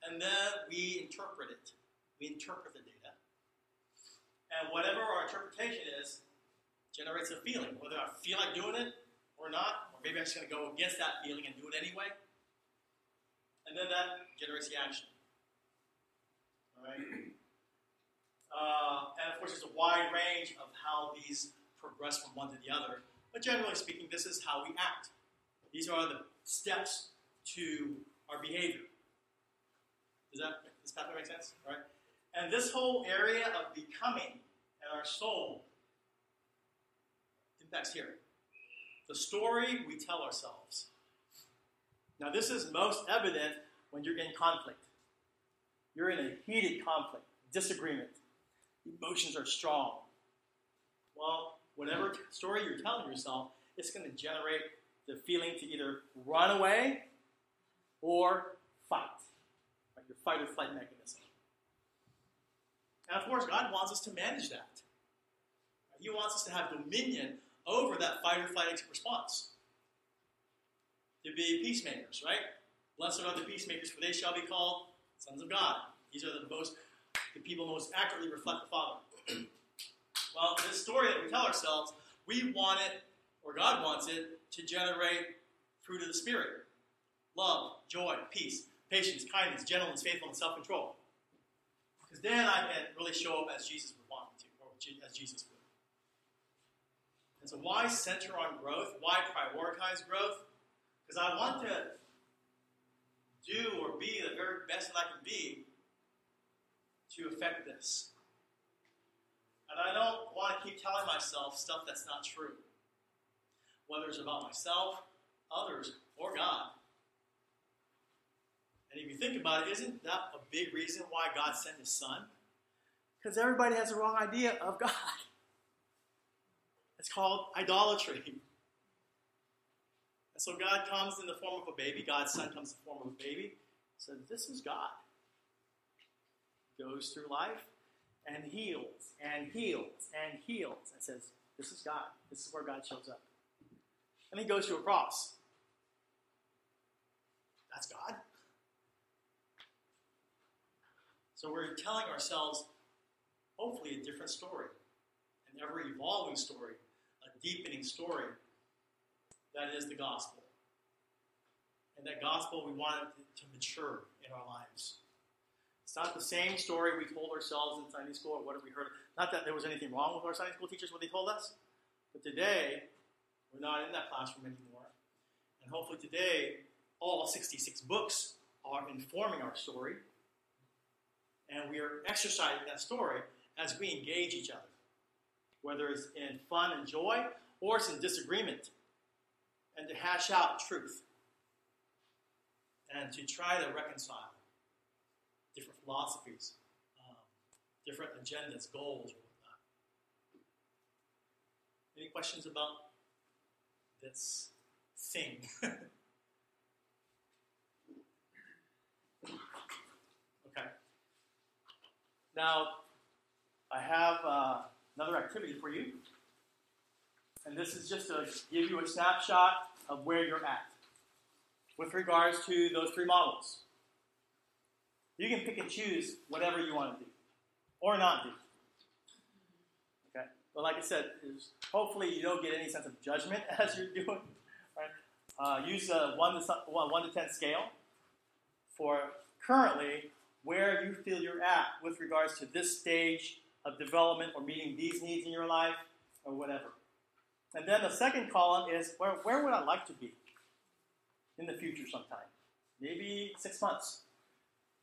and then we interpret it. We interpret the data. And whatever our interpretation is, generates a feeling, whether I feel like doing it or not, or maybe I'm just going to go against that feeling and do it anyway. And then that generates the action. All right? Uh, and of course, there's a wide range of how these progress from one to the other. But generally speaking, this is how we act. These are the steps to our behavior. Does that does that make sense? Right? And this whole area of becoming and our soul impacts here. The story we tell ourselves. Now, this is most evident when you're in conflict. You're in a heated conflict, disagreement. emotions are strong. Well, whatever story you're telling yourself, it's going to generate the feeling to either run away or fight. Your fight or flight mechanism. And of course, God wants us to manage that. He wants us to have dominion over that fight or flight response. To be peacemakers, right? Blessed are the peacemakers, for they shall be called sons of God. These are the most the people most accurately reflect the Father. well, this story that we tell ourselves, we want it, or God wants it, to generate fruit of the Spirit love, joy, peace, patience, kindness, gentleness, faithfulness, self control. Because then I can really show up as Jesus would want me to, or as Jesus would. And so, why center on growth? Why prioritize growth? Because I want to do or be the very best that I can be to affect this. And I don't want to keep telling myself stuff that's not true, whether it's about myself, others, or God. And if you think about it, isn't that a big reason why God sent His Son? Because everybody has the wrong idea of God. It's called idolatry. And so God comes in the form of a baby. God's Son comes in the form of a baby. Says, This is God goes through life and heals and heals and heals and says, This is God. This is where God shows up. And he goes to a cross. That's God. So we're telling ourselves, hopefully, a different story, an ever evolving story, a deepening story that is the gospel. And that gospel, we want it to mature in our lives. It's not the same story we told ourselves in Sunday school or what have we heard. Not that there was anything wrong with our Sunday school teachers, what they told us, but today, we're not in that classroom anymore. And hopefully today, all 66 books are informing our story, and we are exercising that story as we engage each other, whether it's in fun and joy or it's in disagreement, and to hash out truth and to try to reconcile different philosophies, um, different agendas, goals, or whatnot. Any questions about this thing? okay. Now, I have uh, another activity for you. And this is just to give you a snapshot of where you're at with regards to those three models. You can pick and choose whatever you want to do or not do. Okay? But like I said, hopefully you don't get any sense of judgment as you're doing. Right? Uh, use a 1 to, 1, 1 to 10 scale for currently where you feel you're at with regards to this stage of development or meeting these needs in your life or whatever. And then the second column is where, where would I like to be in the future sometime? Maybe six months,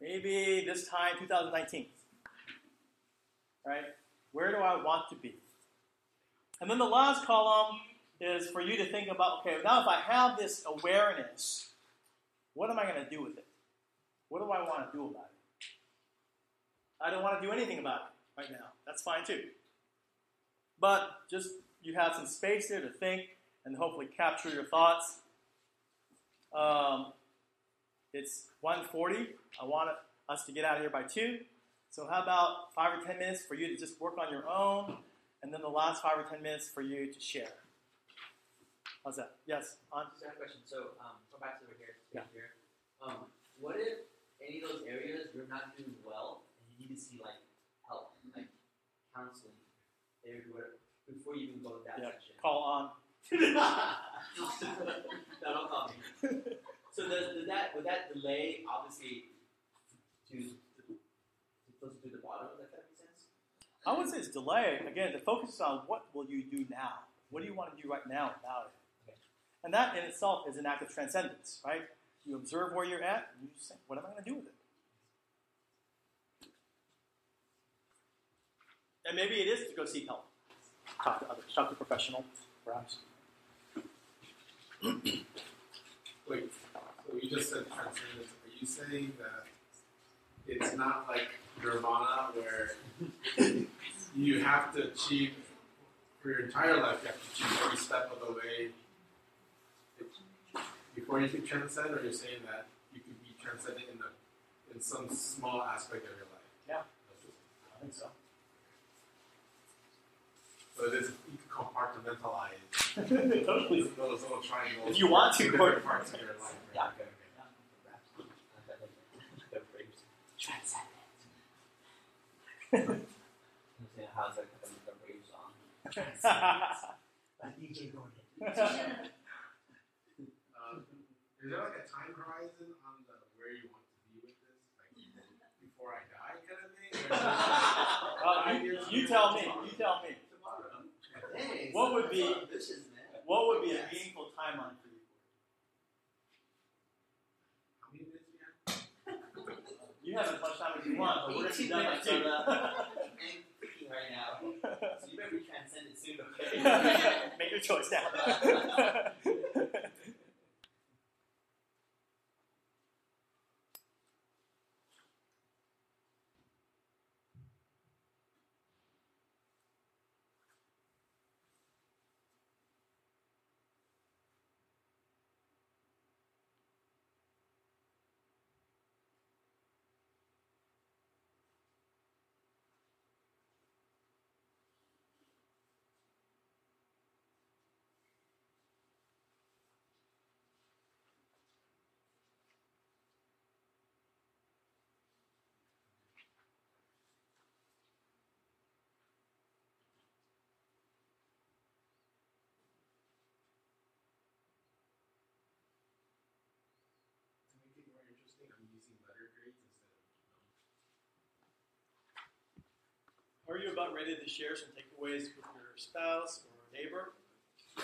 maybe this time 2019. Right? Where do I want to be? And then the last column is for you to think about okay, now if I have this awareness, what am I going to do with it? What do I want to do about it? I don't want to do anything about it right now. That's fine too. But just you have some space there to think and hopefully capture your thoughts. Um, it's 1.40. I want us to get out of here by 2. So how about 5 or 10 minutes for you to just work on your own, and then the last 5 or 10 minutes for you to share. How's that? Yes, on? Just have a question. So, um, go back to over here. Yeah. Here. Um, what if any of those areas you're not doing well and you need to see like help, like counseling, therapy, whatever, before you even go to that Yeah. section? Call on. no, don't call me. So does, does that would that delay obviously to to, to closer to the bottom? Does that make sense? I wouldn't say it's delay. Again, the focus is on what will you do now? What do you want to do right now about it? And that in itself is an act of transcendence, right? You observe where you're at, and you just think, what am I going to do with it? And maybe it is to go seek help. Talk to others, talk to a professional, perhaps. Wait, so you just said transcendence. Are you saying that it's not like nirvana where you have to achieve for your entire life. You have to achieve every step of the way before you can transcend, or you're saying that you can be transcendent in the in some small aspect of your life. Yeah. I think so. So it is you can compartmentalize totally. those little triangles. If you want to, into Gordon. different parts of your life. Yeah. Okay, okay. How's that the, the rave song? Um, is there like a time horizon on the where you want to be with this, like before I die, kind of thing? Or is it just Well, five you, you tell me. You tell me. Tomorrow. What would be- man. What would be a meaningful timeline for you? How many minutes we have? You have as much time as you want, but we're gonna be 18 done by two. I'm right now. So you better be transcendent soon, okay? Make your choice now. About ready to share some takeaways with your spouse or neighbor? I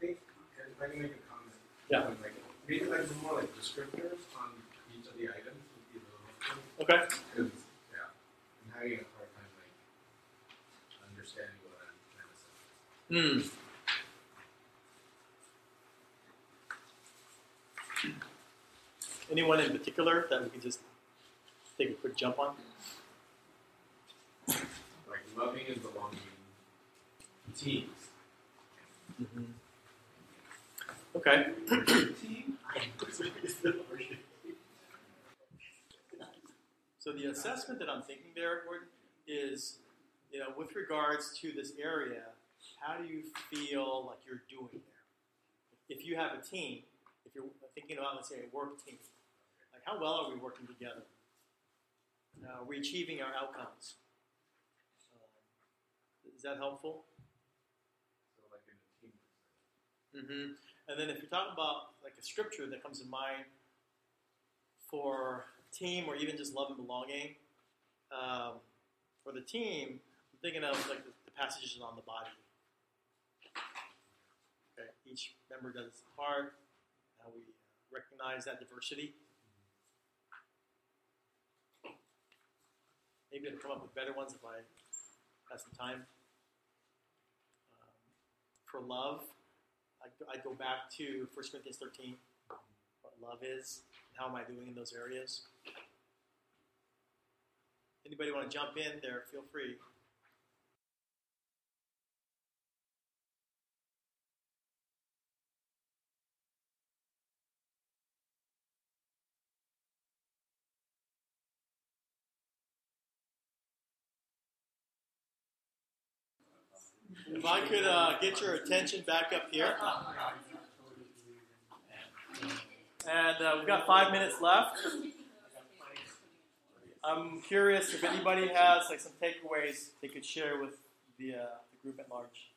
think if I can make a comment. Yeah. Like maybe like more like descriptors on each of the items would be a little helpful. Okay. Because yeah, I'm having a hard time like understanding what I'm trying to say. Hmm. Anyone in particular that we can just take a quick jump on? Like loving and belonging teams. Mm-hmm. Okay. Team? So the assessment that I'm thinking there, Gordon, is, you know, with regards to this area, how do you feel like you're doing there? If you have a team, if you're thinking about, let's say, a work team, like how well are we working together? Uh, are we achieving our outcomes? Uh, is that helpful? So like in a team. hmm And then if you're talking about like a scripture that comes to mind for team or even just love and belonging, um, for the team, I'm thinking of like the, the passages on the body. Okay, each member does its part. How we recognize that diversity. Maybe I'll come up with better ones if I have some time. Um, for love, I'd, go- back to 1 Corinthians 13, what love is, and how am I doing in those areas. Anybody want to jump in there, feel free. If I could uh, get your attention back up here. And uh, we've got five minutes left. I'm curious if anybody has like some takeaways they could share with the, uh, the group at large.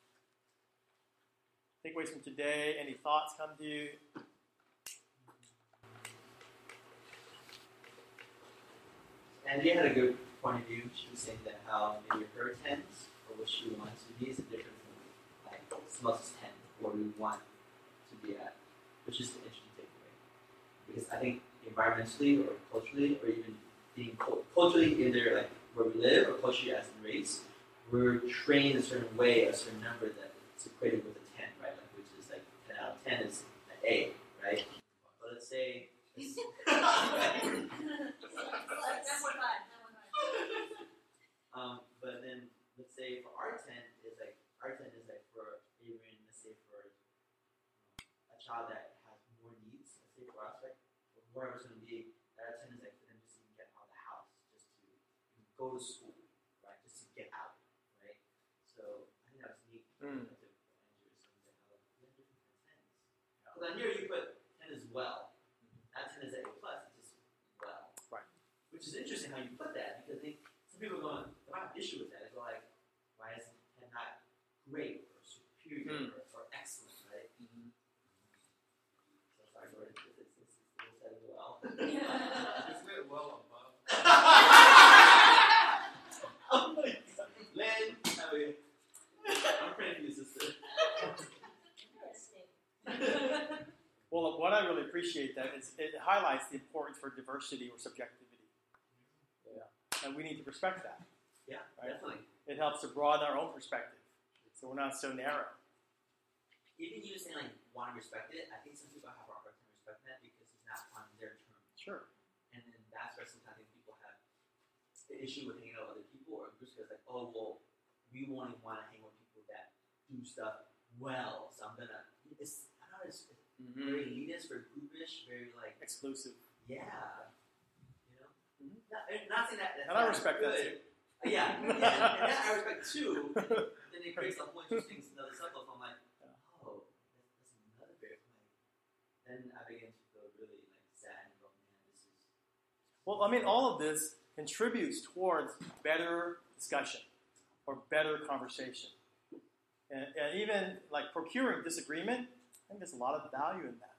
Takeaways from today. Any thoughts come to you? Andy had a good point of view. She was saying that how maybe her tent or what she wants to be is different from like else's tent where we want to be at, which is the interesting takeaway. Because I think environmentally or culturally or even being cul- culturally either like where we live or culturally as a race, we're trained a certain way, a certain number that it's equated with a 10, right? Like which is like 10 out of 10 is an A, right? But let's say let's say for R10 is like R10 is like for even let's say for um, a child that has more needs. Let's say for us, like for whoever's going to be that R10 is like for them just to get out of the house, just to go to school, right? Just to get out, right? So I think hmm. that's neat. Mm. interesting. on here you put 10 as well. Mm-hmm. Not 10 is A plus, it's just well. Right. Which is interesting how you put that because they, some people are going, I have an issue with that great or superior Mm. or, or excellent, right? So sorry, Gordon, it's, it's, it's, it's said it well. Isn't it well above? oh my god. Lynn, how are you? I'm praying for you, sister. Interesting. Well, what I really appreciate that is it highlights the importance for diversity or subjectivity. Yeah. And we need to respect that. Yeah, Right. definitely. It helps to broaden our own perspective. So we're not so narrow. Even you saying like want to respect it, I think some people have a hard time respecting that because it's not on their terms. Sure. And then that's where sometimes people have the issue with hanging out with other people or groups because like, oh well, we only want to hang with people that do stuff well. So I'm gonna. It's I don't know. It's, Mm-hmm. very elitist, very groupish, very like Exclusive. yeah. You know. Mhm. Not, not saying that. And I respect that good. Yeah, yeah, and that I respect too. then it creates a whole interesting another cycle. So I'm like, oh, that's, another bit. Then I begin to feel really like sad and go, man, this is. Well, I mean, all of this contributes towards better discussion or better conversation. And, and even like procuring disagreement, I think there's a lot of value in that.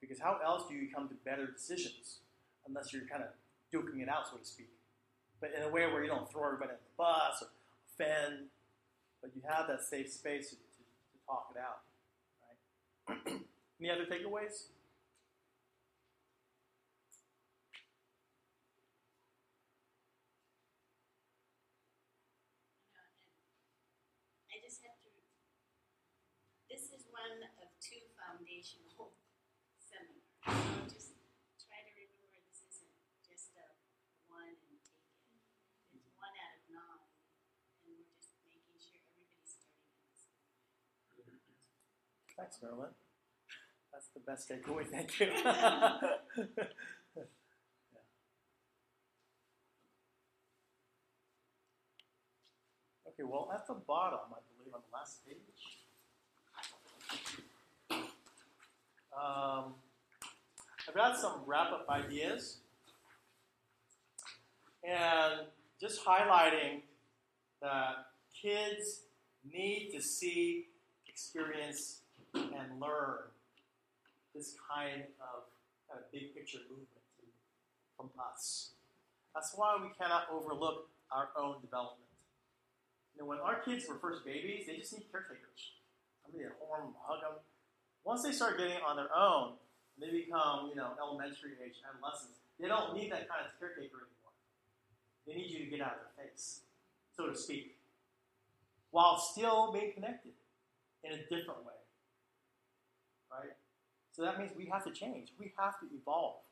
Because how else do you come to better decisions unless you're kind of duking it out, so to speak? But in a way where you don't throw everybody under the bus or offend, but you have that safe space to, to, to talk it out. Right? Any other takeaways? I just have to, this is one of two foundational seminars. So just try to remember this isn't just a one and take it. It's one out of nine, and we're just making sure everybody's starting at the same point. Thanks, Marilyn. That's the best takeaway. Thank you. Yeah. Okay, well, at the bottom, I believe, on the last page, um, I've got some wrap up ideas. And just highlighting that kids need to see, experience, and learn this kind of, kind of big picture movement from us. That's why we cannot overlook our own development. You know, when our kids were first babies, they just need caretakers. Somebody to hold them, hug them. Once they start getting on their own, they become, you know, elementary age adolescents. They don't need that kind of caretaker anymore. They need you to get out of their face, so to speak, while still being connected in a different way. So that means we have to change. We have to evolve.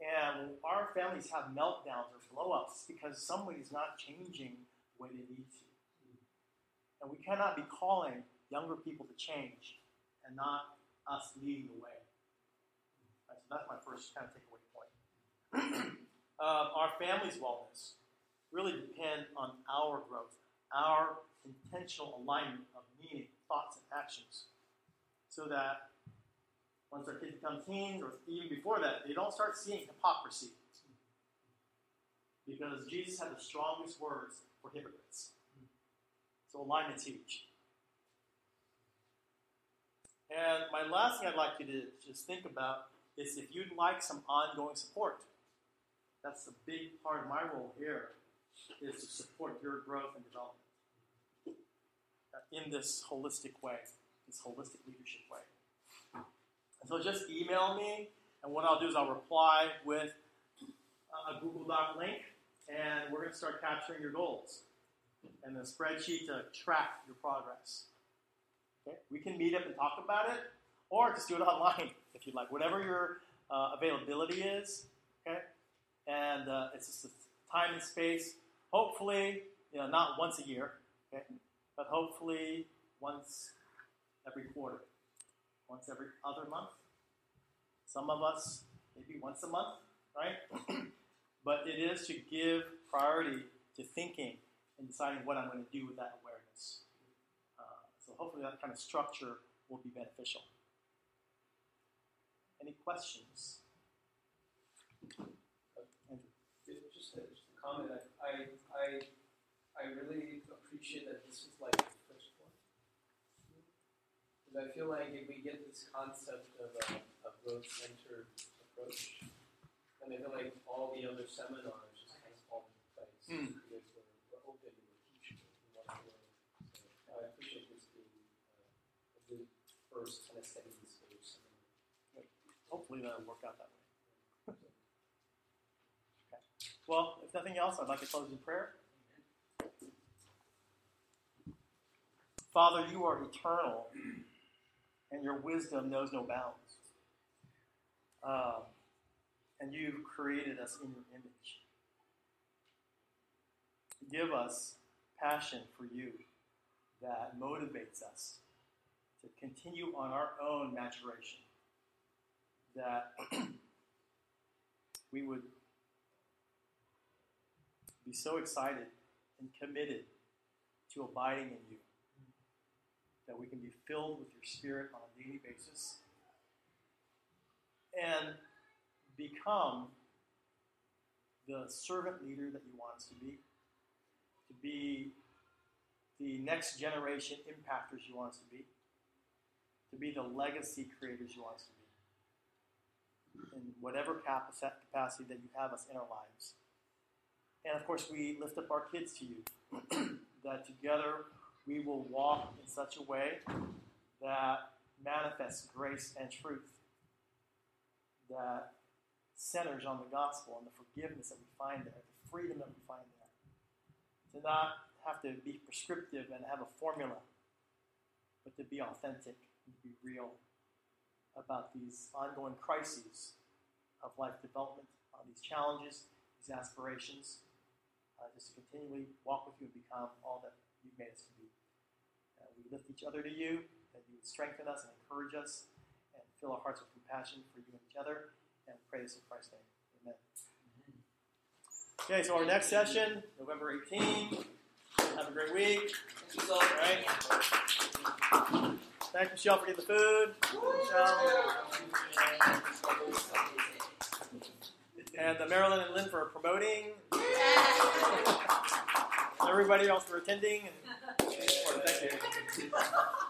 And our families have meltdowns or blow ups because somebody's not changing the way they need to. And we cannot be calling younger people to change and not us leading the way. Right, so that's my first kind of takeaway point. uh, our family's wellness really depend on our growth, our intentional alignment of meaning, thoughts, and actions, so that once our kids become teens, or even before that, they don't start seeing hypocrisy. Because Jesus had the strongest words for hypocrites. So alignment's huge. And my last thing I'd like you to just think about is if you'd like some ongoing support. That's a big part of my role here, is to support your growth and development uh, in this holistic way, this holistic leadership way. So just email me, and what I'll do is I'll reply with a Google Doc link, and we're going to start capturing your goals and a spreadsheet to track your progress. Okay? We can meet up and talk about it, or just do it online if you'd like, whatever your uh, availability is. Okay, and uh, it's just a time and space. Hopefully, you know, not once a year, okay, but hopefully once every quarter once every other month. Some of us, maybe once a month, right? but it is to give priority to thinking and deciding what I'm going to do with that awareness. Uh, so hopefully that kind of structure will be beneficial. Any questions? Just a, just a comment. I, I, I really appreciate that this is like. Because I feel like if we get this concept of a, a growth centered approach, then I feel like all the other seminars just kind of fall into place. Mm. Because we're, we're open, we're teachable, we want to learn. So I appreciate this being uh, a good first kind of setting the stage seminar. Hopefully that'll work out that way. okay. Well, if nothing else, I'd like to close in prayer. Father, you are eternal, and your wisdom knows no bounds. Um, and you've created us in your image. Give us passion for you that motivates us to continue on our own maturation. That we would be so excited and committed to abiding in you that we can be filled with your spirit on a daily basis and become the servant leader that you want us to be, to be the next generation impactors you want us to be, to be the legacy creators you want us to be, in whatever capacity that you have us in our lives. And of course, we lift up our kids to you, that together we will walk in such a way that manifests grace and truth, that centers on the gospel and the forgiveness that we find there, the freedom that we find there. To not have to be prescriptive and have a formula, but to be authentic and to be real about these ongoing crises of life development, uh, these challenges, these aspirations, uh, just to continually walk with you and become all that you've made us to be. We lift each other to you, that you would strengthen us and encourage us, and fill our hearts with compassion for you and each other, and pray this in Christ's name. Amen. Okay, so our next session, November 18th. Have a great week. All right. Thank Michelle for getting the food. Michelle. And uh, Marilyn and Lynn for promoting. Everybody else for attending. And, ハハハハ!